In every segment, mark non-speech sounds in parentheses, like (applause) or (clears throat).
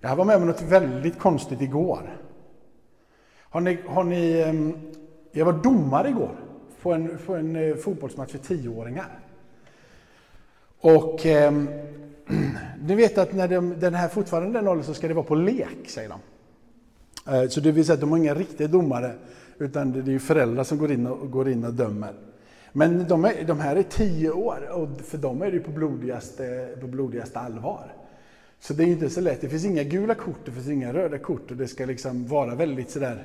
Jag var med om något väldigt konstigt igår. Har ni, har ni, ehm, jag var domare igår på en, på en eh, fotbollsmatch för tioåringar. Och eh, (clears throat) ni vet att när de, den här fortfarande den åldern så ska det vara på lek, säger de. Eh, så det vill säga att de har inga riktiga domare, utan det är föräldrar som går in och, går in och dömer. Men de, är, de här är tio år och för dem är det på blodigaste, på blodigaste allvar. Så det är inte så lätt. Det finns inga gula kort, det finns inga röda kort och det ska liksom vara väldigt sådär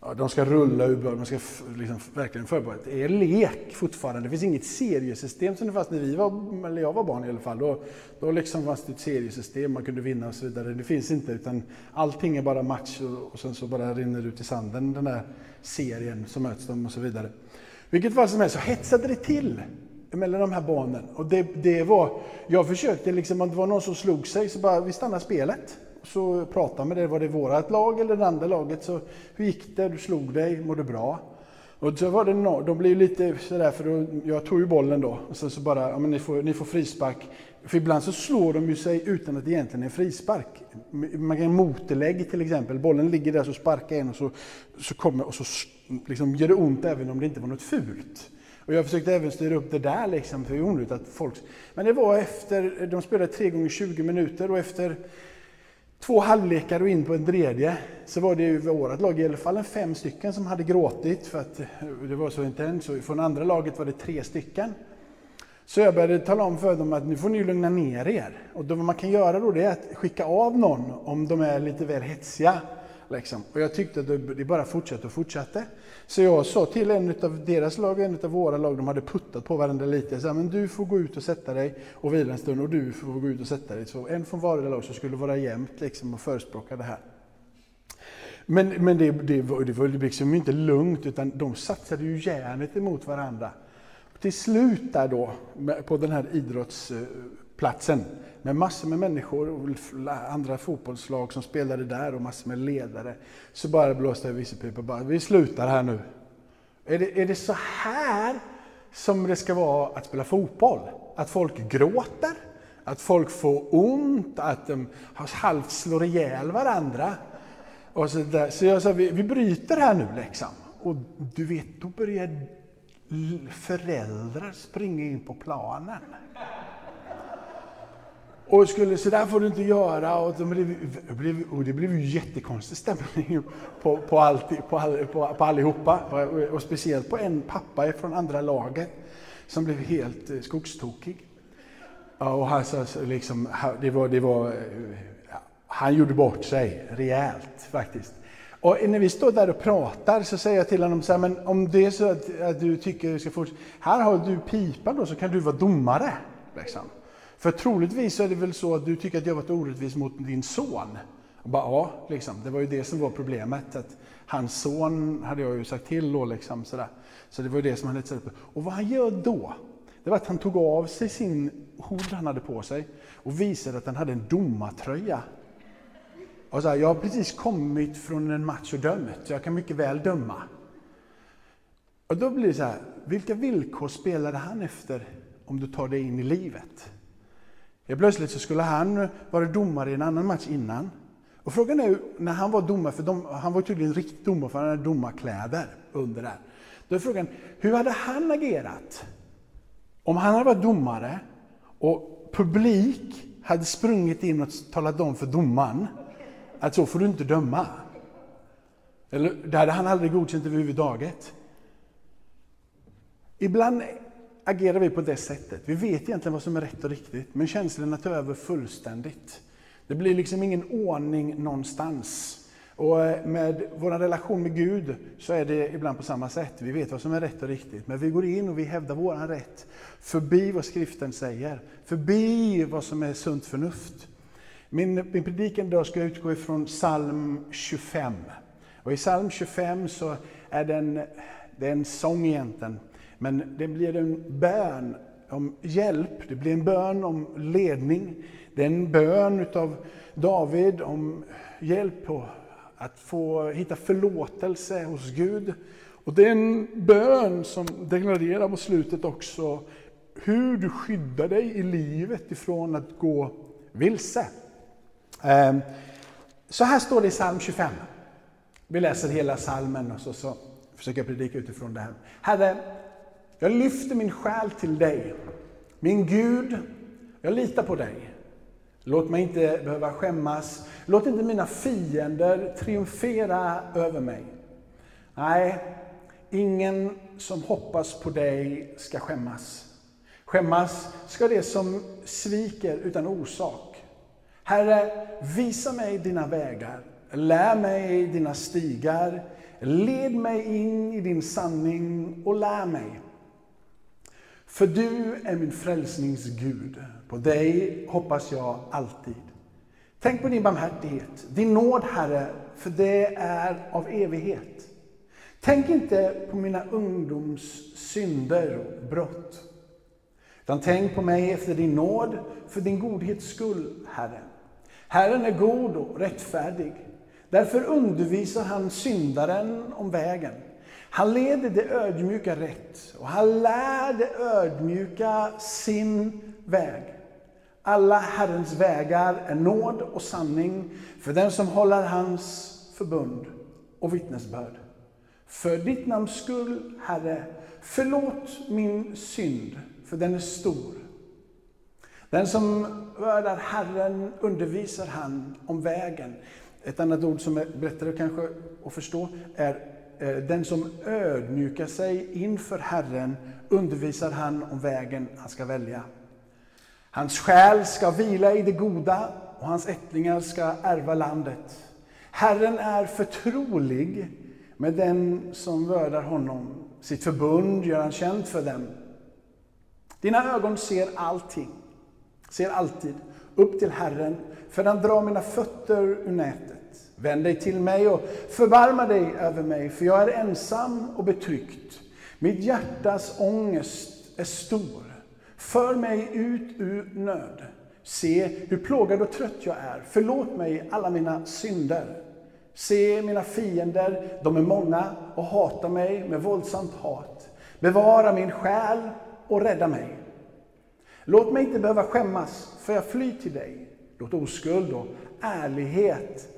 Ja, de ska rulla ur början, man ska liksom verkligen förbereda. Det är lek fortfarande. Det finns inget seriesystem som det fanns när vi var, eller jag var barn i alla fall. Då, då liksom fanns det ett seriesystem, man kunde vinna och så vidare. Det finns inte, utan allting är bara match och, och sen så bara rinner det ut i sanden, den där serien, så möts de och så vidare. Vilket fall som helst så hetsade det till mellan de här barnen. Och det, det var, jag försökte liksom, om det var någon som slog sig, så bara, vi stannar spelet så pratade med det. Var det vårat lag eller det andra laget? Så, hur gick det? Du slog dig? Mår du bra? Och så var det no, de blev lite sådär, för då, jag tog ju bollen då. Och sen så bara, ja men ni får, ni får frispark. För ibland så slår de ju sig utan att det egentligen är frispark. Man kan motorlägg till exempel. Bollen ligger där så sparkar en och så, så kommer och så liksom gör det ont även om det inte var något fult. Och jag försökte även styra upp det där liksom, för det är onödigt att folk... Men det var efter, de spelade 3 gånger 20 minuter och efter två halvlekar och in på en tredje så var det ju vårt lag i alla fall en fem stycken som hade gråtit för att det var så intensivt. Från andra laget var det tre stycken. Så jag började tala om för dem att nu får ni lugna ner er. Och då, vad man kan göra då det är att skicka av någon om de är lite väl hetsiga. Liksom. Och jag tyckte att det bara fortsatte och fortsatte. Så jag sa till en av deras lag och en av våra lag, de hade puttat på varandra lite, jag sa, men du får gå ut och sätta dig och vila en stund och du får gå ut och sätta dig. Så en från varje lag som skulle vara jämnt liksom, och förespråka det här. Men, men det, det, var, det var liksom inte lugnt, utan de satsade ju järnet emot varandra. Till slut där då, på den här idrotts eh, platsen. med massor med människor och andra fotbollslag som spelade där och massor med ledare. Så bara blåste jag visselpipa bara, vi slutar här nu. Är det, är det så här som det ska vara att spela fotboll? Att folk gråter? Att folk får ont? Att de halvt slår ihjäl varandra? Och så, där. så jag sa, vi, vi bryter här nu liksom. Och du vet, då börjar föräldrar springa in på planen. Och skulle, så där får du inte göra. Och, de blev, blev, och det blev ju jättekonstig stämning på, på, allt, på, all, på, på allihopa. Och, och speciellt på en pappa från andra laget som blev helt eh, skogstokig. och han, liksom, det var, det var, eh, han gjorde bort sig rejält faktiskt. Och när vi står där och pratar så säger jag till honom så här, men om det är så att, att du tycker att du ska fortsätta, här har du pipan då så kan du vara domare. Liksom. För troligtvis så är det väl så att du tycker att jag varit orättvis mot din son. Och bara, ja, liksom. det var ju det som var problemet. Att hans son hade jag ju sagt till då. Liksom, sådär. Så det var ju det som han hade upp. Och vad han gör då, det var att han tog av sig sin hord han hade på sig och visade att han hade en domartröja. Och så här, jag har precis kommit från en match och dömt, så jag kan mycket väl döma. Och då blir det så här, vilka villkor spelade han efter om du tar det in i livet? Ja, plötsligt så skulle han vara domare i en annan match innan. Och frågan är när han var domare, för de, han var tydligen riktigt domare för han hade domarkläder under där. Då är frågan, hur hade han agerat? Om han hade varit domare och publik hade sprungit in och talat om för domaren att så får du inte döma. Eller, det hade han aldrig godkänt överhuvudtaget. Ibland agerar vi på det sättet. Vi vet egentligen vad som är rätt och riktigt, men känslorna tar över fullständigt. Det blir liksom ingen ordning någonstans. Och eh, med vår relation med Gud så är det ibland på samma sätt. Vi vet vad som är rätt och riktigt, men vi går in och vi hävdar vår rätt förbi vad skriften säger, förbi vad som är sunt förnuft. Min, min predikan idag ska utgå ifrån psalm 25. Och I psalm 25 så är det en, det är en sång egentligen, men det blir en bön om hjälp, det blir en bön om ledning. Det är en bön av David om hjälp och att få hitta förlåtelse hos Gud. Och det är en bön som deklarerar på slutet också hur du skyddar dig i livet ifrån att gå vilse. Ehm, så här står det i psalm 25. Vi läser hela psalmen och så, så försöker jag predika utifrån det här. Herre, jag lyfter min själ till dig. Min Gud, jag litar på dig. Låt mig inte behöva skämmas. Låt inte mina fiender triumfera över mig. Nej, ingen som hoppas på dig ska skämmas. Skämmas ska det som sviker utan orsak. Herre, visa mig dina vägar. Lär mig dina stigar. Led mig in i din sanning och lär mig. För du är min frälsningsgud. På dig hoppas jag alltid. Tänk på din barmhärtighet, din nåd, Herre, för det är av evighet. Tänk inte på mina ungdoms synder och brott. Utan tänk på mig efter din nåd, för din godhets skull, Herre. Herren är god och rättfärdig. Därför undervisar han syndaren om vägen. Han leder det ödmjuka rätt och han lär det ödmjuka sin väg. Alla Herrens vägar är nåd och sanning för den som håller hans förbund och vittnesbörd. För ditt namns skull, Herre, förlåt min synd, för den är stor. Den som värdar Herren undervisar han om vägen. Ett annat ord som är lättare kanske att förstå är Eh, den som ödmjukar sig inför Herren undervisar han om vägen han ska välja. Hans själ ska vila i det goda och hans ättlingar ska ärva landet. Herren är förtrolig med den som vördar honom. Sitt förbund gör han känt för dem. Dina ögon ser allting, ser alltid upp till Herren, för han drar mina fötter ur nätet. Vänd dig till mig och förbarma dig över mig, för jag är ensam och betryckt. Mitt hjärtas ångest är stor. För mig ut ur nöd. Se hur plågad och trött jag är. Förlåt mig alla mina synder. Se mina fiender, de är många och hatar mig med våldsamt hat. Bevara min själ och rädda mig. Låt mig inte behöva skämmas, för jag flyr till dig. Låt oskuld och ärlighet,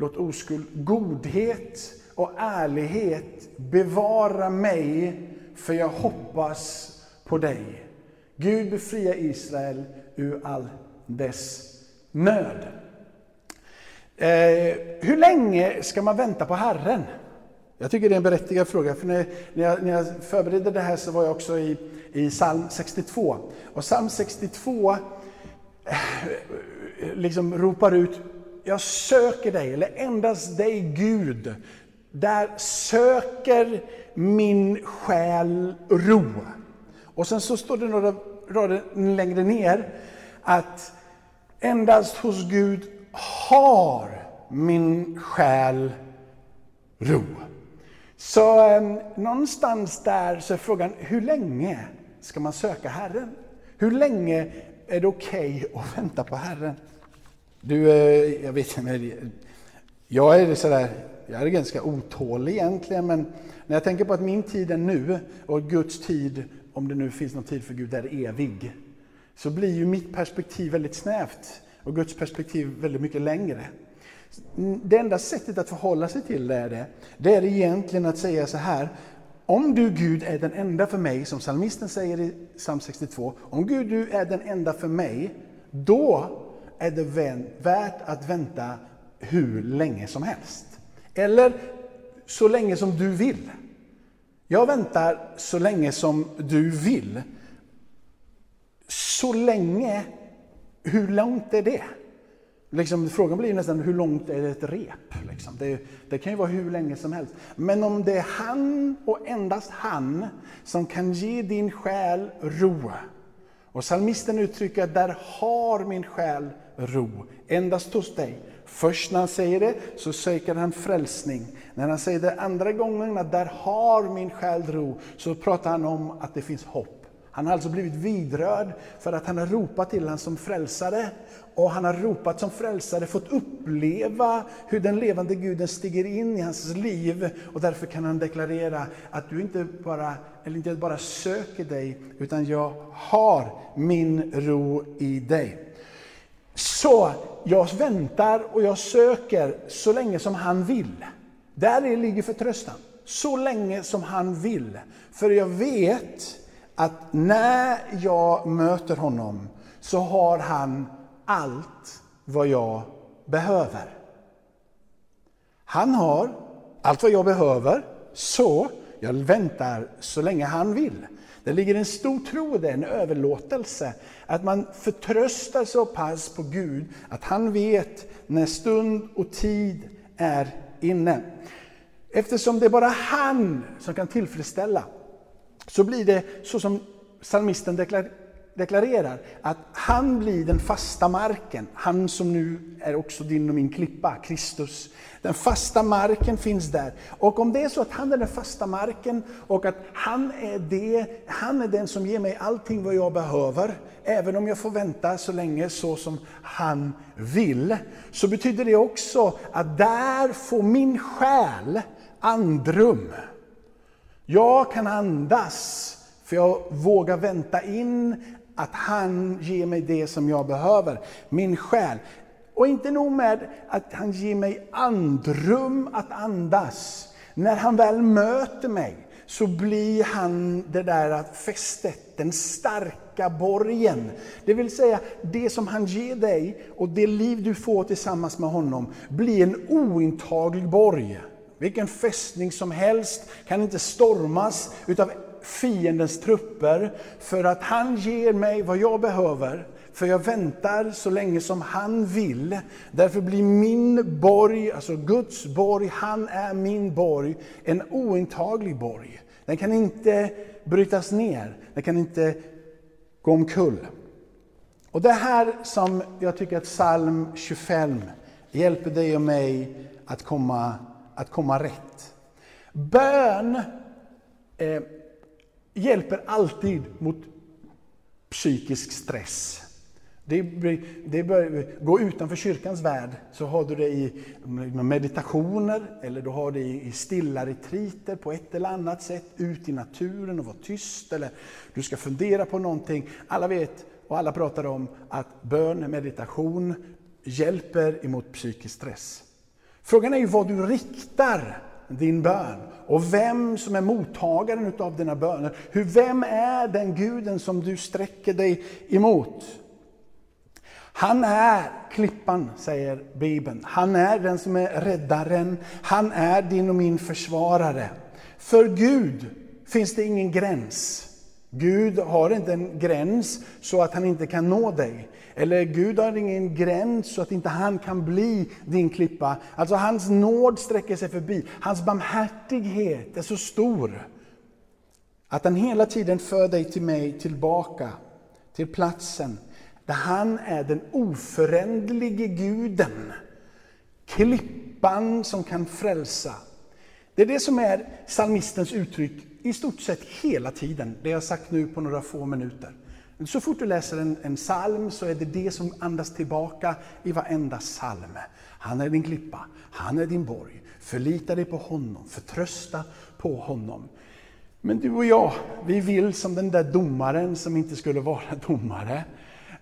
låt oskuld, godhet och ärlighet bevara mig, för jag hoppas på dig. Gud befria Israel ur all dess nöd. Eh, hur länge ska man vänta på Herren? Jag tycker det är en berättigad fråga, för när, när, jag, när jag förberedde det här så var jag också i, i psalm 62. Och psalm 62 eh, liksom ropar ut, jag söker dig, eller endast dig Gud. Där söker min själ ro. Och sen så står det några rader längre ner att endast hos Gud har min själ ro. Så eh, någonstans där så är frågan, hur länge ska man söka Herren? Hur länge är det okej okay att vänta på Herren? Du, eh, jag vet inte, jag är sådär, jag är ganska otålig egentligen, men när jag tänker på att min tid är nu och Guds tid, om det nu finns någon tid för Gud, är evig, så blir ju mitt perspektiv väldigt snävt och Guds perspektiv väldigt mycket längre. Det enda sättet att förhålla sig till det är det, det är egentligen att säga så här, om du Gud är den enda för mig, som psalmisten säger i psalm 62, om Gud du är den enda för mig, då är det värt att vänta hur länge som helst. Eller så länge som du vill. Jag väntar så länge som du vill. Så länge, hur långt är det? Liksom, frågan blir nästan hur långt är ett rep? Liksom. Det, det, kan ju vara hur länge som helst. Men om det är han och endast han som kan ge din själ ro. Och psalmisten uttrycker att där har min själ ro, endast hos dig. Först när han säger det så söker han frälsning. När han säger det andra gången, att där har min själ ro, så pratar han om att det finns hopp. Han har alltså blivit vidrörd för att han har ropat till honom som frälsare. Och han har ropat som frälsare, fått uppleva hur den levande guden stiger in i hans liv. Och därför kan han deklarera att du inte bara, eller inte bara söker dig, utan jag har min ro i dig. Så jag väntar och jag söker så länge som han vill. Där ligger förtröstan. Så länge som han vill. För jag vet att när jag möter honom så har han allt vad jag behöver. Han har allt vad jag behöver, så jag väntar så länge han vill. Det ligger en stor tro i det, en överlåtelse. Att man förtröstar så pass på Gud att han vet när stund och tid är inne. Eftersom det är bara han som kan tillfredsställa, så blir det så som psalmisten deklarerar, att han blir den fasta marken, han som nu är också din och min klippa, Kristus. Den fasta marken finns där. Och om det är så att han är den fasta marken och att han är det, han är den som ger mig allting vad jag behöver, även om jag får vänta så länge så som han vill, så betyder det också att där får min själ andrum. Jag kan andas, för jag vågar vänta in att han ger mig det som jag behöver, min själ. Och inte nog med att han ger mig andrum att andas. När han väl möter mig så blir han det där fästet, den starka borgen. Det vill säga, det som han ger dig och det liv du får tillsammans med honom blir en ointaglig borg. Vilken fästning som helst kan inte stormas utav fiendens trupper, för att han ger mig vad jag behöver, för jag väntar så länge som han vill. Därför blir min borg, alltså Guds borg, han är min borg, en ointaglig borg. Den kan inte brytas ner, den kan inte gå omkull. Och det här som jag tycker att psalm 25 hjälper dig och mig att komma, att komma rätt. Bön eh, hjälper alltid mot psykisk stress. Det, det bör, gå utanför kyrkans värld, så har du det i meditationer, eller du har det i stilla retriter på ett eller annat sätt, ut i naturen och vara tyst, eller du ska fundera på någonting. Alla vet, och alla pratar om, att bön, meditation, hjälper emot psykisk stress. Frågan är ju vad du riktar din bön och vem som är mottagaren av dina böner. Hur, vem är den guden som du sträcker dig emot? Han är klippan, säger Bibeln. Han är den som är räddaren. Han är din och min försvarare. För Gud finns det ingen gräns. Gud har inte en gräns så att han inte kan nå dig. Eller Gud har ingen gräns så att inte han kan bli din klippa. Alltså hans nåd sträcker sig förbi. Hans barmhärtighet är så stor att han hela tiden för dig till mig tillbaka till platsen där han är den oföränderlige guden. Klippan som kan frälsa. Det är det som är psalmistens uttryck i stort sett hela tiden, det jag sagt nu på några få minuter. Så fort du läser en, en psalm så är det det som andas tillbaka i varenda psalm. Han är din klippa, han är din borg. Förlita dig på honom, förtrösta på honom. Men du och jag, vi vill som den där domaren som inte skulle vara (laughs) domare.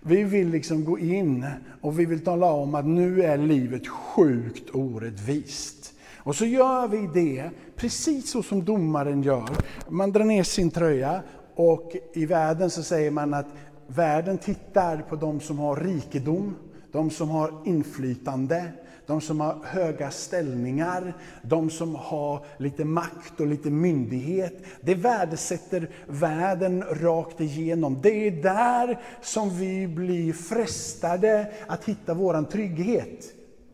Vi vill liksom gå in och vi vill tala om att nu är livet sjukt orättvist. Och så gör vi det precis så som domaren gör. Man drar ner sin tröja och i världen så säger man att världen tittar på de som har rikedom, de som har inflytande, de som har höga ställningar, de som har lite makt och lite myndighet. Det värdesätter världen rakt igenom. Det är där som vi blir frestade att hitta vår trygghet.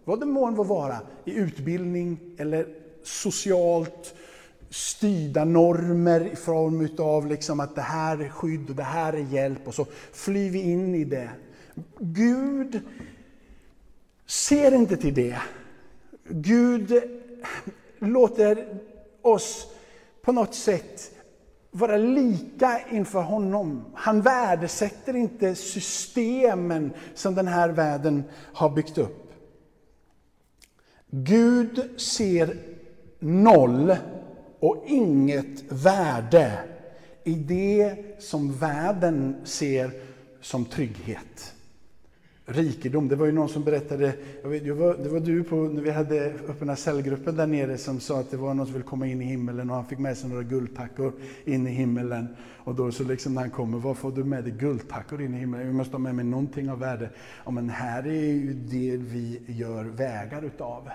Vad det må vara, i utbildning eller socialt styrda normer i form av liksom att det här är skydd och det här är hjälp och så flyr vi in i det. Gud ser inte till det. Gud låter oss på något sätt vara lika inför honom. Han värdesätter inte systemen som den här världen har byggt upp. Gud ser noll och inget värde i det som världen ser som trygghet. rikedom. Det var ju någon som berättade, vet, det, var, det var du på, när vi hade öppna cellgruppen där nere som sa att det var någon som ville komma in i himmelen och han fick med sig några guldtackor in i himmelen. Och då så liksom när han kommer, varför har du med dig guldtackor in i himmelen? Vi måste ha med mig någonting av värde. Ja men här är ju det vi gör vägar utav.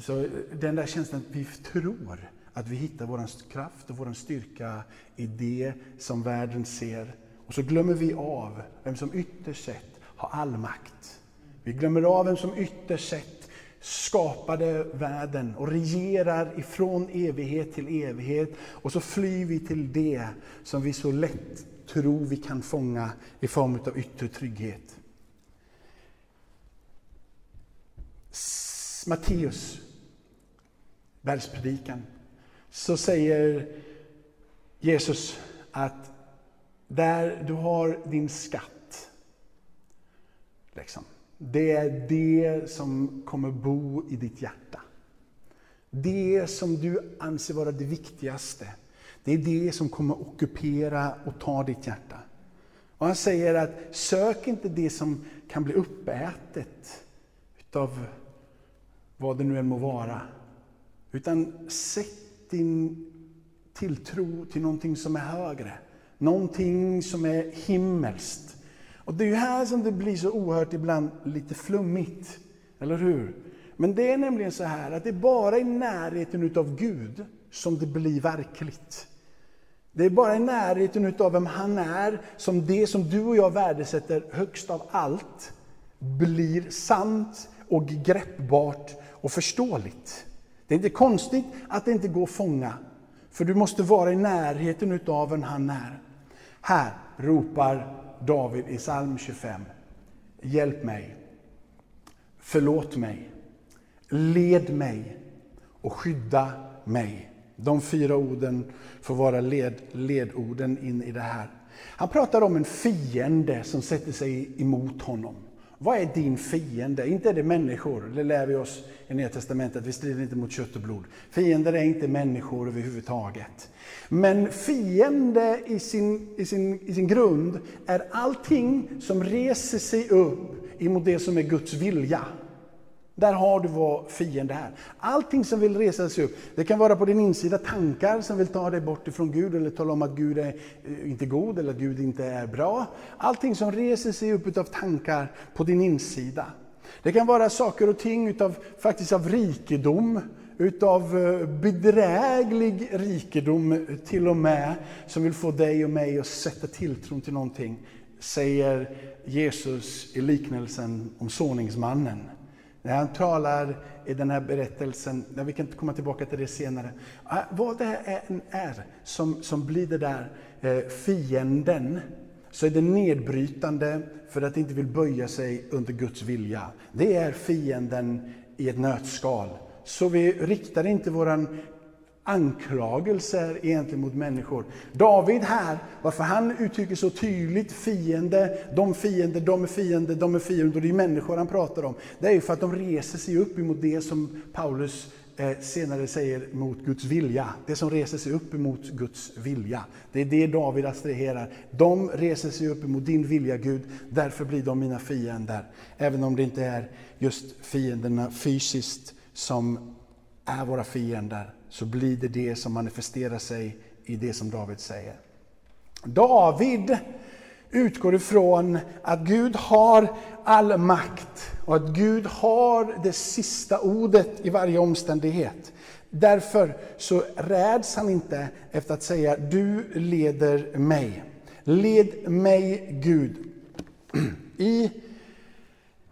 Så den där känslan att vi tror att vi hittar vår kraft och vår styrka i det som världen ser. Och så glömmer vi av vem som ytterst sett har all makt. Vi glömmer av vem som ytterst sett skapade världen och regerar ifrån evighet till evighet. Och så flyr vi till det som vi så lätt tror vi kan fånga i form av yttre trygghet. Matteus, bergspredikan, så säger Jesus att där du har din skatt, liksom, det är det som kommer bo i ditt hjärta. Det som du anser vara det viktigaste, det är det som kommer ockupera och ta ditt hjärta. Och han säger att sök inte det som kan bli uppätet utav vad det nu än må vara. Utan sätt din tilltro till någonting som är högre. Någonting som är himmelskt. Och det är ju här som det blir så oerhört ibland lite flummigt. Eller hur? Men det är nämligen så här att det är bara i närheten utav Gud som det blir verkligt. Det är bara i närheten utav vem han är som det som du och jag värdesätter högst av allt blir sant och greppbart och förståeligt. Det är inte konstigt att det inte går att fånga, för du måste vara i närheten utav vem han är. Här ropar David i psalm 25. Hjälp mig, förlåt mig, led mig och skydda mig. De fyra orden får vara led, ledorden in i det här. Han pratar om en fiende som sätter sig emot honom. Vad är din fiende? Inte är det människor, det lär vi oss i Nya Testamentet, vi strider inte mot kött och blod. Fiender är inte människor överhuvudtaget. Men fiende i sin, i sin, i sin grund är allting som reser sig upp emot det som är Guds vilja. Där har du vad fiende är. Allting som vill resa sig upp. Det kan vara på din insida tankar som vill ta dig bort ifrån Gud eller tala om att Gud är eh, inte god eller att Gud inte är bra. Allting som reser sig upp utav tankar på din insida. Det kan vara saker och ting utav, faktiskt av rikedom, utav eh, bedräglig rikedom till och med, som vill få dig och mig att sätta tilltron till någonting, säger Jesus i liknelsen om såningsmannen. När han talar i den här berättelsen, vi kan komma tillbaka till det senare, ah, vad det än är som, som blir det där eh, fienden, så är det nedbrytande för att det inte vill böja sig under Guds vilja. Det är fienden i ett nötskal. Så vi riktar inte våran anklagelser egentligen mot människor. David här, varför han uttrycker så tydligt fiende, de fiender, de är fiender, de är fiender, och det är människor han pratar om. Det är ju för att de reser sig upp emot det som Paulus eh, senare säger mot Guds vilja. Det som reser sig upp emot Guds vilja. Det är det David abstraherar. De reser sig upp emot din vilja Gud, därför blir de mina fiender. Även om det inte är just fienderna fysiskt som är våra fiender så blir det det som manifesterar sig i det som David säger. David utgår ifrån att Gud har all makt och att Gud har det sista ordet i varje omständighet. Därför så räds han inte efter att säga du leder mig. Led mig Gud. I,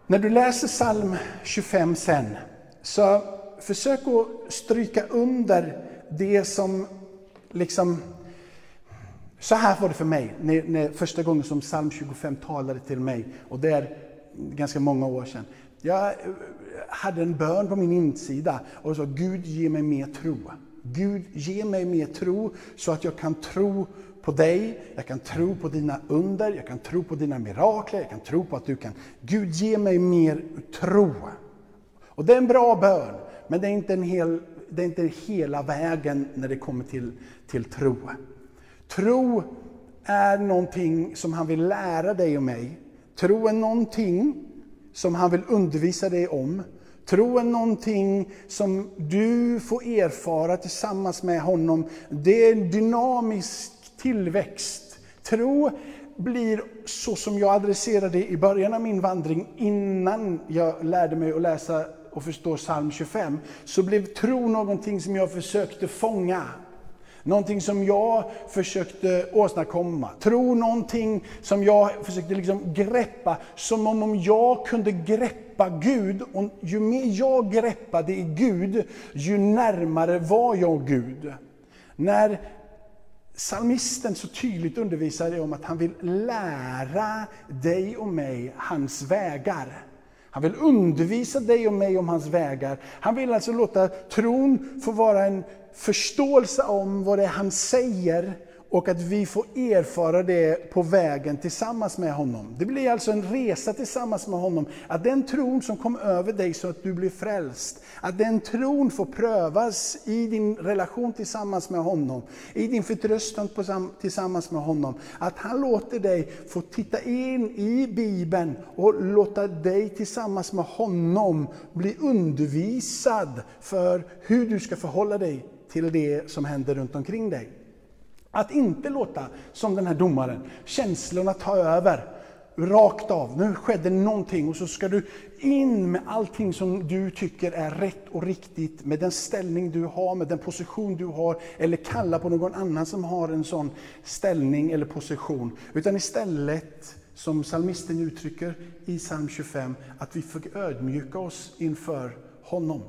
när du läser psalm 25 sen, så försök att stryka under det som liksom... Så här var det för mig, när, när första gången som psalm 25 talade till mig, och det är ganska många år sedan. Jag eh, hade en bön på min insida och sa Gud ge mig mer tro. Gud ge mig mer tro så att jag kan tro på dig, jag kan tro på dina under, jag kan tro på dina mirakler, jag kan tro på att du kan. Gud ge mig mer tro. Och det är en bra bön. Men det är inte, en hel, det är inte hela vägen när det kommer till, till tro. Tro är någonting som han vill lära dig och mig. Tro är någonting som han vill undervisa dig om. Tro är någonting som du får erfara tillsammans med honom. Det är en dynamisk tillväxt. Tro blir så som jag adresserade i början av min vandring, innan jag lärde mig att läsa och förstår psalm 25, så blev tro någonting som jag försökte fånga. Någonting som jag försökte åstadkomma. Tro någonting som jag försökte liksom greppa, som om jag kunde greppa Gud. Och ju mer jag greppade i Gud, ju närmare var jag Gud. När Psalmisten så tydligt undervisar om att han vill lära dig och mig hans vägar. Han vill undervisa dig och mig om hans vägar. Han vill alltså låta tron få vara en förståelse om vad det är han säger och att vi får erfara det på vägen tillsammans med honom. Det blir alltså en resa tillsammans med honom. Att den tron som kom över dig så att du blir frälst, att den tron får prövas i din relation tillsammans med honom, i din förtröstan tillsammans med honom. Att han låter dig få titta in i Bibeln och låta dig tillsammans med honom bli undervisad för hur du ska förhålla dig till det som händer runt omkring dig. Att inte låta, som den här domaren, känslorna ta över rakt av. Nu skedde någonting och så ska du in med allting som du tycker är rätt och riktigt, med den ställning du har, med den position du har, eller kalla på någon annan som har en sån ställning eller position. Utan istället, som psalmisten uttrycker i psalm 25, att vi får ödmjuka oss inför honom.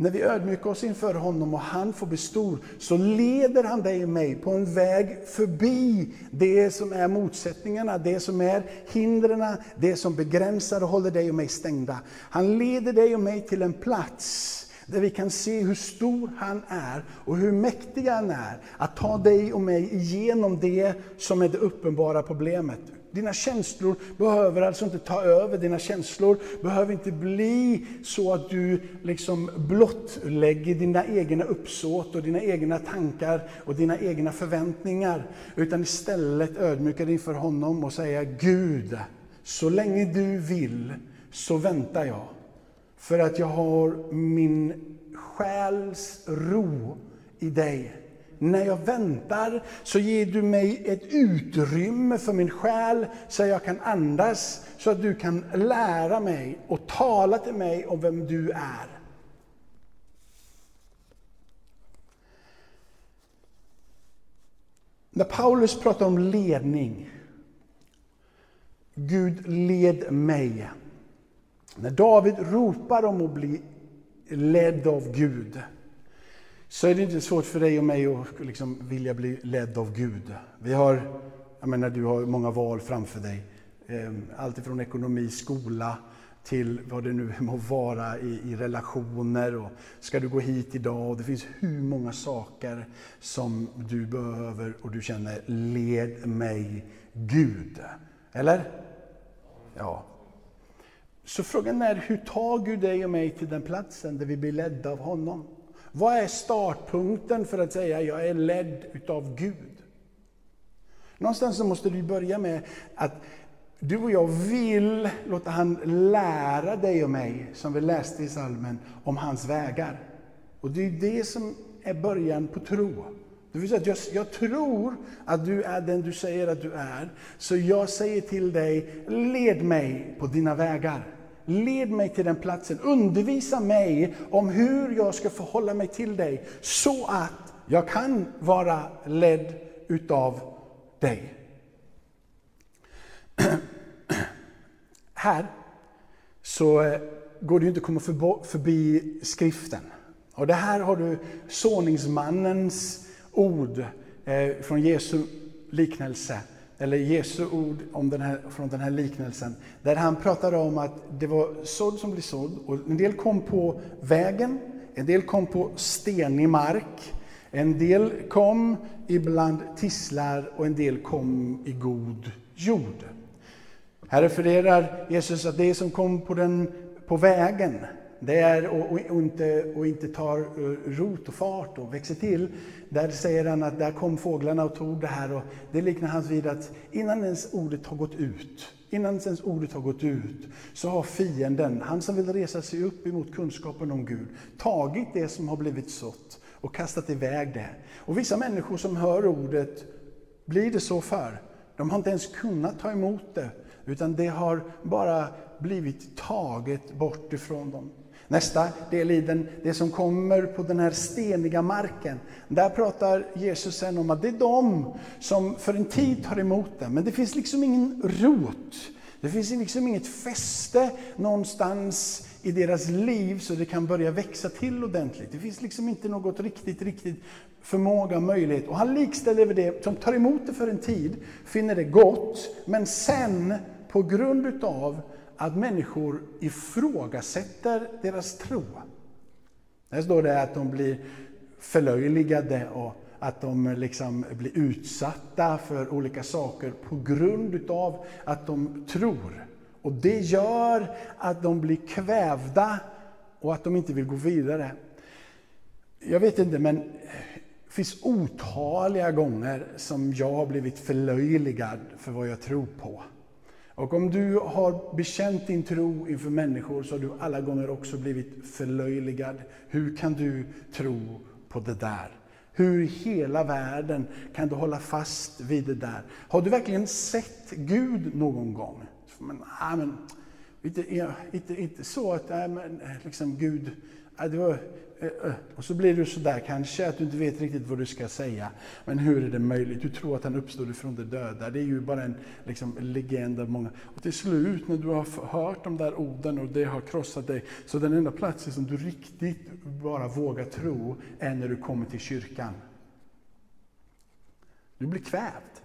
När vi ödmjukar oss inför honom och han får bli stor, så leder han dig och mig på en väg förbi det som är motsättningarna, det som är hindren, det som begränsar och håller dig och mig stängda. Han leder dig och mig till en plats där vi kan se hur stor han är och hur mäktig han är att ta dig och mig igenom det som är det uppenbara problemet. Dina känslor behöver alltså inte ta över, dina känslor behöver inte bli så att du liksom blottlägger dina egna uppsåt och dina egna tankar och dina egna förväntningar. Utan istället ödmjuka dig inför honom och säga Gud, så länge du vill så väntar jag. För att jag har min själs ro i dig. När jag väntar så ger du mig ett utrymme för min själ så jag kan andas, så att du kan lära mig och tala till mig om vem du är. När Paulus pratar om ledning, Gud led mig. När David ropar om att bli ledd av Gud, så är det inte svårt för dig och mig att liksom vilja bli ledd av Gud. Vi har, jag menar, du har många val framför dig. Ehm, allt ifrån ekonomi, skola, till vad det nu (laughs) må vara i, i, relationer. Och ska du gå hit idag? Och det finns hur många saker som du behöver och du känner, led mig Gud. Eller? Ja. Så frågan är, hur tar Gud dig och mig till den platsen där vi blir ledda av honom? Vad är startpunkten för att säga jag är ledd utav Gud? Någonstans så måste du börja med att du och jag vill låta han lära dig och mig, som vi läste i salmen, om hans vägar. Och det är det som är början på tro. Det vill säga att jag, jag, tror att du är den du säger att du är. Så jag säger till dig, led mig på dina vägar. Led mig till den platsen. Undervisa mig om hur jag ska förhålla mig till dig, så att jag kan vara ledd utav dig. Här så eh, går det inte att komma förbi skriften. Och det här har du såningsmannens ord eh, från Jesu liknelse eller Jesu ord om den här, från den här liknelsen, där han pratar om att det var sådd som blev sådd, och en del kom på vägen, en del kom på stenig mark, en del kom ibland tisslar och en del kom i god jord. Här refererar Jesus att det som kom på, den, på vägen, det är, och, och, och, inte, och inte tar eh, rot och fart och växer till. Där säger han att där kom fåglarna och tog det här. Och det liknar hans vid att innan ens ordet har gått ut, innan ens ordet har gått ut, så har fienden, han som vill resa sig upp emot kunskapen om Gud, tagit det som har blivit sått och kastat iväg det. Och vissa människor som hör ordet blir det så för. De har inte ens kunnat ta emot det, utan det har bara blivit taget bort ifrån dem. Nästa del i den, det som kommer på den här steniga marken. Där pratar Jesus sen om att det är de som för en tid tar emot det, men det finns liksom ingen rot. Det finns liksom inget fäste någonstans i deras liv så det kan börja växa till ordentligt. Det finns liksom inte något riktigt, riktigt förmåga, möjlighet. Och han likställer det som tar emot det för en tid, finner det gott, men sen på grund utav att människor ifrågasätter deras tro. Där står det att de blir förlöjligade och att de liksom blir utsatta för olika saker på grund utav att de tror. Och det gör att de blir kvävda och att de inte vill gå vidare. Jag vet inte, men det finns otaliga gånger som jag har blivit förlöjligad för vad jag tror på. Och om du har bekänt din tro inför människor så har du alla gånger också blivit förlöjligad. Hur kan du tro på det där? Hur i hela världen kan du hålla fast vid det där? Har du verkligen sett Gud någon gång? Men, nej, men, inte, inte, inte så att nej, men, liksom Gud, det var, Eh, eh, och så blir du sådär kanske, att du inte vet riktigt vad du ska säga. Men hur är det möjligt? Du tror att han uppstod ifrån de döda. Det är ju bara en liksom, legend av många. Och till slut, när du har hört de där orden och det har krossat dig, så den enda platsen som du riktigt bara vågar tro är när du kommer till kyrkan. Du blir kvävd.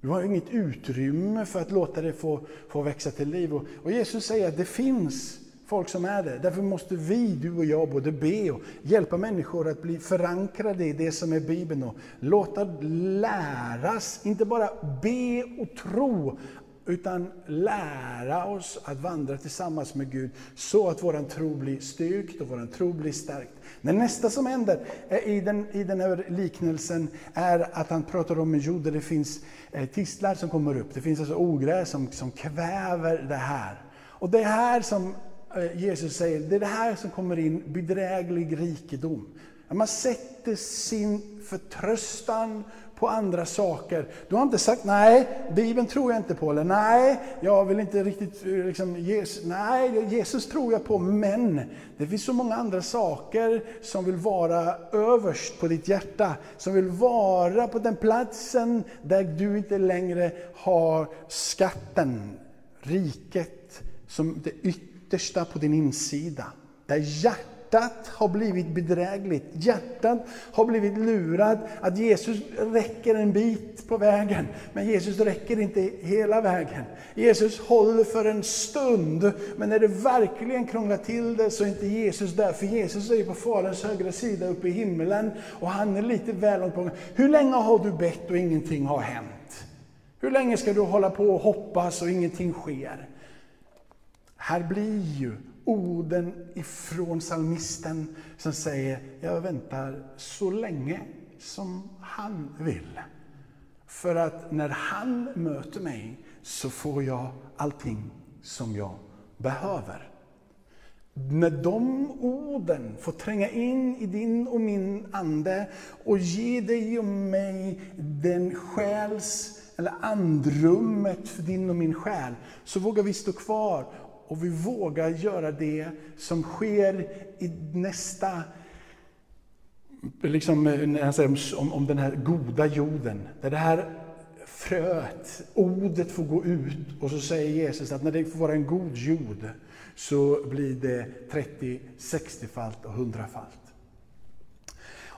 Du har inget utrymme för att låta det få, få växa till liv. Och, och Jesus säger att det finns folk som är det. Därför måste vi, du och jag, både be och hjälpa människor att bli förankrade i det som är Bibeln och låta läras, inte bara be och tro, utan lära oss att vandra tillsammans med Gud så att vår tro blir styrkt och vår tro blir stärkt. Det nästa som händer i den, i den här liknelsen är att han pratar om en jord där det finns eh, tistlar som kommer upp. Det finns alltså ogräs som, som kväver det här. Och det är här som Eh, Jesus säger, det är det här som kommer in, bedräglig rikedom. Man sätter sin förtröstan på andra saker. Du har inte sagt nej, Bibeln tror jag inte på, eller nej, jag vill inte riktigt, eh, liksom, Jesus, nej, Jesus tror jag på, men det finns så många andra saker som vill vara överst på ditt hjärta, som vill vara på den platsen där du inte längre har skatten, riket, som det yttre yttersta på din insida. Där hjärtat har blivit bedrägligt, hjärtat har blivit lurat. Att Jesus räcker en bit på vägen, men Jesus räcker inte hela vägen. Jesus håller för en stund, men när det verkligen krånglar till det så är inte Jesus där. För Jesus är på Faderns högra sida uppe i himmelen och han är lite väl långt på Hur länge har du bett och ingenting har hänt? Hur länge ska du hålla på och hoppas och ingenting sker? Här blir ju orden ifrån salmisten som säger, jag väntar så länge som han vill. För att när han möter mig så får jag allting som jag behöver. När de orden får tränga in i din och min ande och ge dig och mig den själs eller andrummet för din och min själ, så vågar vi stå kvar och vi vågar göra det som sker i nästa liksom, eh, när han säger om, om den här goda jorden, där det här fröet, ordet får gå ut och så säger Jesus att när det får vara en god jord så blir det 30, 60-falt och 100-falt.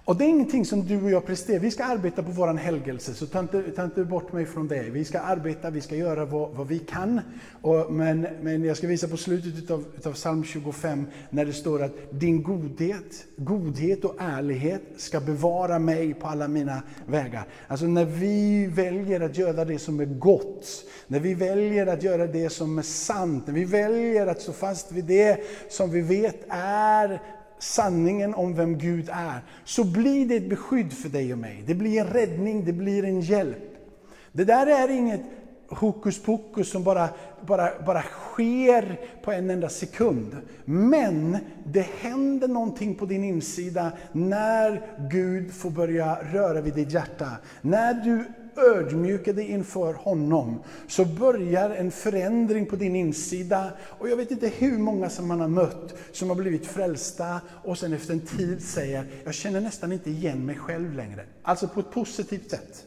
Och det är ingenting som du och jag presterar. Vi ska arbeta på vår helgelse, så ta inte, ta inte bort mig från det. Vi ska arbeta, vi ska göra vad, vad vi kan. Och, men, men jag ska visa på slutet utav, utav psalm 25, när det står att din godhet, godhet och ärlighet ska bevara mig på alla mina vägar. Alltså när vi väljer att göra det som är gott, när vi väljer att göra det som är sant, när vi väljer att stå fast vid det som vi vet är sanningen om vem Gud är, så blir det ett beskydd för dig och mig. Det blir en räddning, det blir en hjälp. Det där är inget hokus pokus som bara, bara, bara sker på en enda sekund. Men det händer någonting på din insida när Gud får börja röra vid ditt hjärta. När du ödmjuka dig inför honom, så börjar en förändring på din insida. Och jag vet inte hur många som man har mött som har blivit frälsta och sen efter en tid säger, jag känner nästan inte igen mig själv längre. Alltså på ett positivt sätt.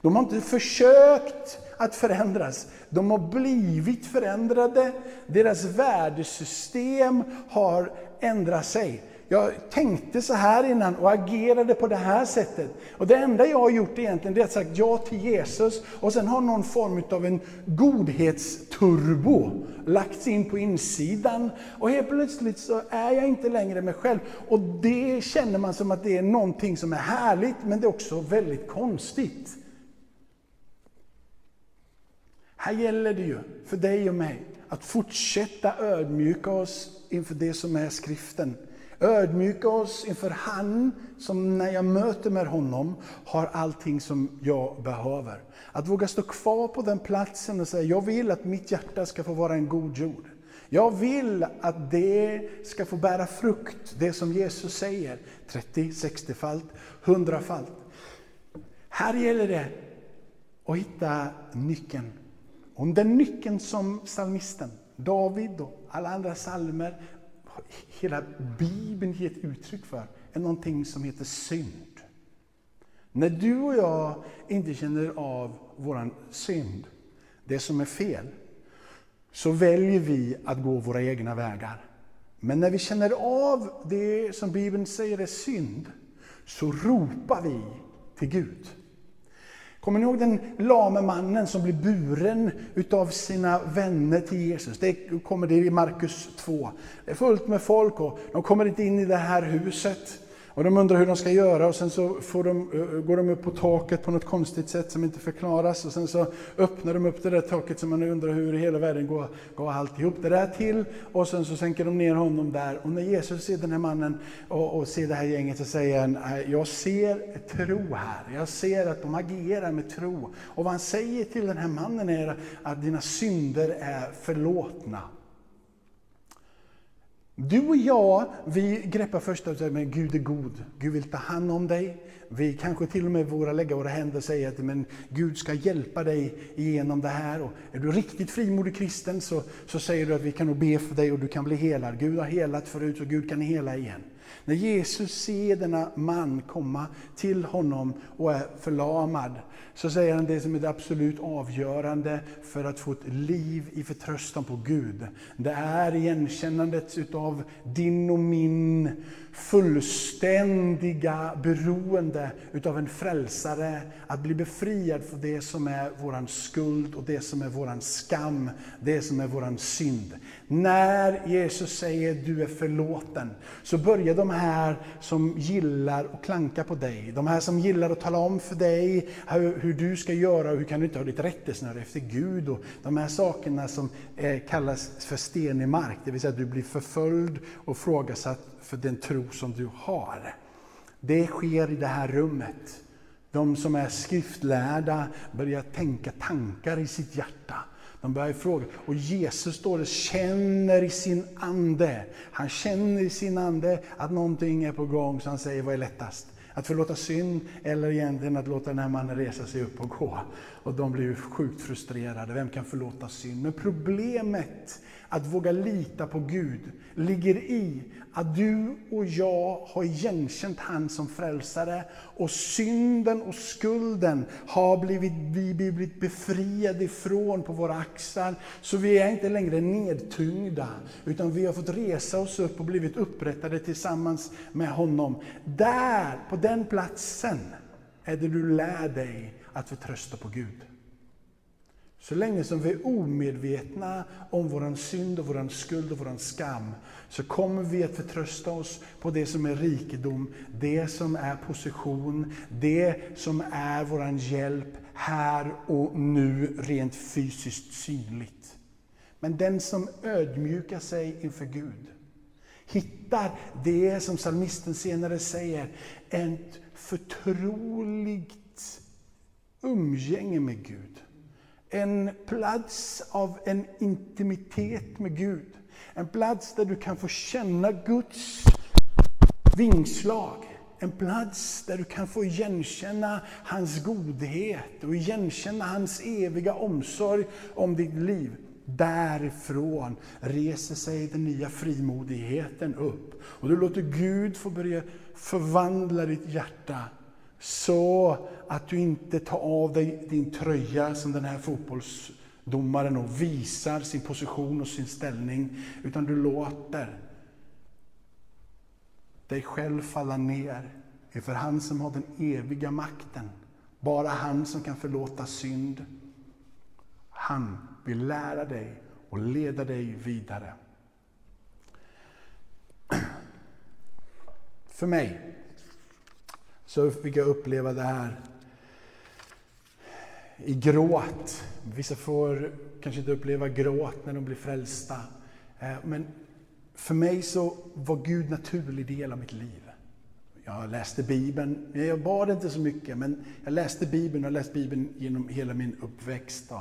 De har inte försökt att förändras. De har blivit förändrade. Deras värdesystem har ändrat sig. Jag tänkte så här innan och agerade på det här sättet. Och det enda jag har gjort egentligen är att sagt ja till Jesus och sen har någon form av en godhetsturbo lagts in på insidan. Och helt plötsligt så är jag inte längre mig själv. Och det känner man som att det är någonting som är härligt, men det är också väldigt konstigt. Här gäller det ju för dig och mig att fortsätta ödmjuka oss inför det som är skriften. Ödmjuka oss inför han som när jag möter med honom har allting som jag behöver. Att våga stå kvar på den platsen och säga, jag vill att mitt hjärta ska få vara en god jord. Jag vill att det ska få bära frukt, det som Jesus säger. 30, 60-falt, 100-falt. Här gäller det att hitta nyckeln. Och den nyckeln som psalmisten, David och alla andra psalmer hela Bibeln ger ett uttryck för, är någonting som heter synd. När du och jag inte känner av vår synd, det som är fel, så väljer vi att gå våra egna vägar. Men när vi känner av det som Bibeln säger är synd, så ropar vi till Gud. Kommer ni ihåg den lame mannen som blir buren utav sina vänner till Jesus? Det kommer det i Markus 2. Det är fullt med folk och de kommer inte in i det här huset. Och de undrar hur de ska göra och sen så får de, eh, går de upp på taket på något konstigt sätt som inte förklaras. Och sen så öppnar de upp det där taket som man undrar hur i hela världen går, går alltihop det där till. Och sen så sänker de ner honom där. Och när Jesus ser den här mannen och, och ser det här gänget så säger han, jag ser tro här. Jag ser att de agerar med tro. Och vad han säger till den här mannen är att dina synder är förlåtna. Du och jag, vi greppar först och säger att Gud är god. Gud vill ta hand om dig. Vi kanske till och med vågar lägga våra händer och säga att men Gud ska hjälpa dig igenom det här. Och är du riktigt frimodig kristen så, så säger du att vi kan nog be för dig och du kan bli helad. Gud har helat förut och Gud kan hela igen. När Jesus ser denna man komma till honom och är förlamad, så säger han det som är det absolut avgörande för att få ett liv i förtröstan på Gud. Det är igenkännandet utav din och min fullständiga beroende utav en frälsare, att bli befriad från det som är våran skuld och det som är våran skam, det som är våran synd. När Jesus säger du är förlåten, så börjar de här som gillar att klanka på dig, de här som gillar att tala om för dig hur, hur du ska göra och hur kan du inte ha ditt rättesnöre efter Gud och de här sakerna som eh, kallas för stenig mark, det vill säga att du blir förföljd och frågasatt för den tro som du har. Det sker i det här rummet. De som är skriftlärda börjar tänka tankar i sitt hjärta. De börjar fråga. Och Jesus står och känner i sin ande. Han känner i sin ande att någonting är på gång, så han säger, vad är lättast? Att förlåta synd eller egentligen att låta den här mannen resa sig upp och gå. Och de blir sjukt frustrerade. Vem kan förlåta synd? Men problemet att våga lita på Gud ligger i att du och jag har igenkänt han som frälsare och synden och skulden har blivit, vi blivit befriade ifrån på våra axlar. Så vi är inte längre nedtyngda, utan vi har fått resa oss upp och blivit upprättade tillsammans med honom. Där, på den platsen är det du lär dig att förtrösta på Gud. Så länge som vi är omedvetna om vår synd, och vår skuld och vår skam, så kommer vi att förtrösta oss på det som är rikedom, det som är position, det som är vår hjälp här och nu, rent fysiskt synligt. Men den som ödmjukar sig inför Gud, hittar det som psalmisten senare säger, ett förtroligt umgänge med Gud. En plats av en intimitet med Gud. En plats där du kan få känna Guds vingslag. En plats där du kan få igenkänna hans godhet och igenkänna hans eviga omsorg om ditt liv. Därifrån reser sig den nya frimodigheten upp. Och du låter Gud få börja förvandla ditt hjärta så att du inte tar av dig din tröja som den här fotbollsdomaren och visar sin position och sin ställning. Utan du låter dig själv falla ner inför han som har den eviga makten. Bara han som kan förlåta synd. Han vill lära dig och leda dig vidare. (clears throat) För mig så fick jag uppleva det här i gråt. Vissa får kanske inte uppleva gråt när de blir frälsta. Eh, men för mig så var Gud en naturlig del av mitt liv. Jag läste Bibeln, jag bad inte så mycket, men jag läste Bibeln och läst Bibeln genom hela min uppväxt.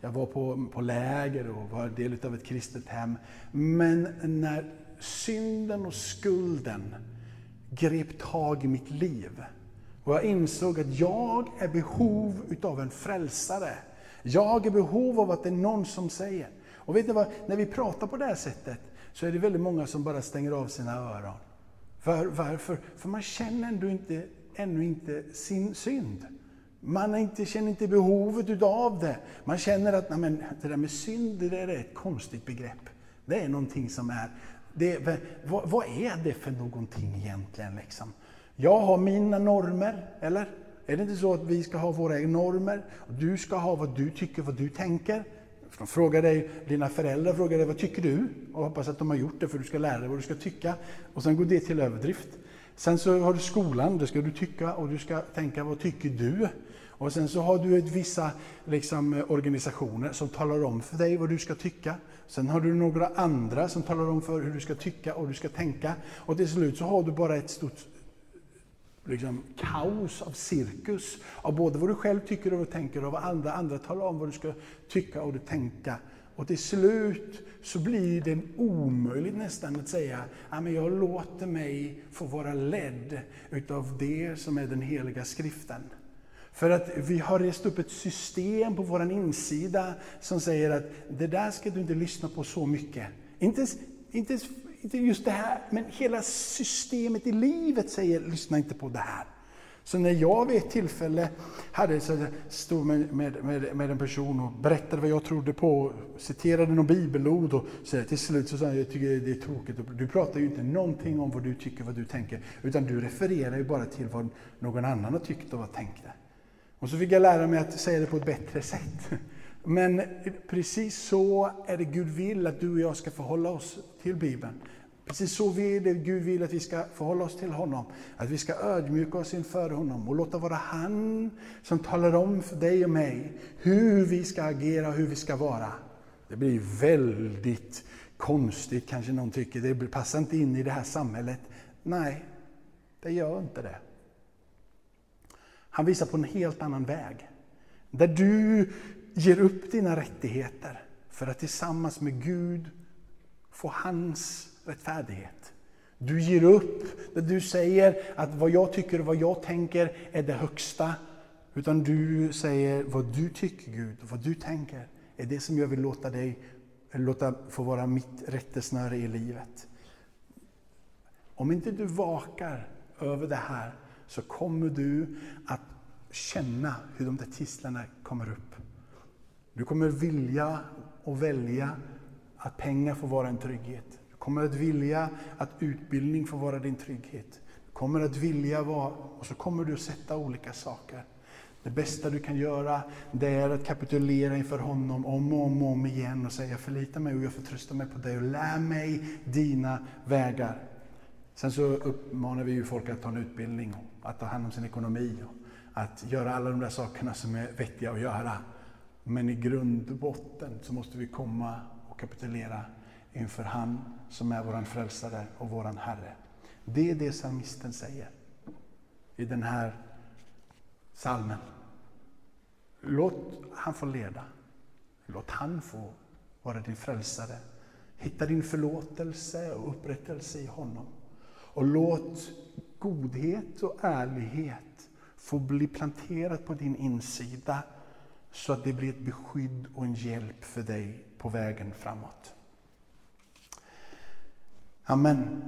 Jag var på, på läger och var del av ett kristet hem. Men när synden och skulden grep tag i mitt liv, och jag insåg att jag är behov utav en frälsare. Jag är behov av att det är någon som säger. Och vet ni vad, när vi pratar på det här sättet så är det väldigt många som bara stänger av sina öron. För, varför? För man känner ändå inte, ännu inte sin synd. Man inte, känner inte behovet utav det. Man känner att nej men, det där med synd, det där är ett konstigt begrepp. Det är någonting som är, det, vad, vad är det för någonting egentligen? Liksom? Jag har mina normer, eller? Är det inte så att vi ska ha våra egna normer? Du ska ha vad du tycker, vad du tänker. De frågar dig, dina föräldrar frågar dig, vad tycker du? Och hoppas att de har gjort det, för du ska lära dig vad du ska tycka. Och sen går det till överdrift. Sen så har du skolan, det ska du tycka och du ska tänka, vad tycker du? Och sen så har du ett vissa liksom, organisationer som talar om för dig vad du ska tycka. Sen har du några andra som talar om för hur du ska tycka och du ska tänka. Och till slut så har du bara ett stort liksom, kaos av cirkus. Av både vad du själv tycker och vad du tänker och vad andra, andra talar om vad du ska tycka och tänka. Och till slut så blir det omöjligt nästan att säga, jag låter mig få vara ledd utav det som är den heliga skriften. För att vi har rest upp ett system på vår insida som säger att det där ska du inte lyssna på så mycket. Inte, inte inte just det här, men hela systemet i livet säger lyssna inte på det här. Så när jag vid ett tillfälle hade så stod med, med, med, med en person och berättade vad jag trodde på, citerade någon bibelord och så till slut så sa jag, jag tycker det är tråkigt, du pratar ju inte någonting om vad du tycker, vad du tänker, utan du refererar ju bara till vad någon annan har tyckt och vad tänkte. Och så fick jag lära mig att säga det på ett bättre sätt. Men precis så är det Gud vill att du och jag ska förhålla oss till Bibeln. Precis så vill det Gud vill att vi ska förhålla oss till honom. Att vi ska ödmjuka oss inför honom och låta vara han som talar om för dig och mig hur vi ska agera och hur vi ska vara. Det blir väldigt konstigt kanske någon tycker, det passar inte in i det här samhället. Nej, det gör inte det. Han visar på en helt annan väg. Där du ger upp dina rättigheter för att tillsammans med Gud få hans rättfärdighet. Du ger upp, där du säger att vad jag tycker och vad jag tänker är det högsta. Utan du säger vad du tycker Gud, vad du tänker är det som jag vill låta dig låta få vara mitt rättesnöre i livet. Om inte du vakar över det här så kommer du att känna hur de där tistlarna kommer upp. Du kommer vilja och välja att pengar får vara en trygghet. Du kommer att vilja att utbildning får vara din trygghet. Du kommer att vilja vara, och så kommer du att sätta olika saker. Det bästa du kan göra, det är att kapitulera inför honom om och om, och om igen och säga förlita mig och jag förtröstar mig på dig och lär mig dina vägar. Sen så uppmanar vi ju folk att ta en utbildning, och att ta hand om sin ekonomi och att göra alla de där sakerna som är vettiga att göra. Men i grund och botten så måste vi komma och kapitulera inför han som är våran frälsare och våran Herre. Det är det psalmisten säger i den här salmen. Låt han få leda. Låt han få vara din frälsare. Hitta din förlåtelse och upprättelse i honom. Och låt godhet och ärlighet få bli planterat på din insida så att det blir ett beskydd och en hjälp för dig på vägen framåt. Amen.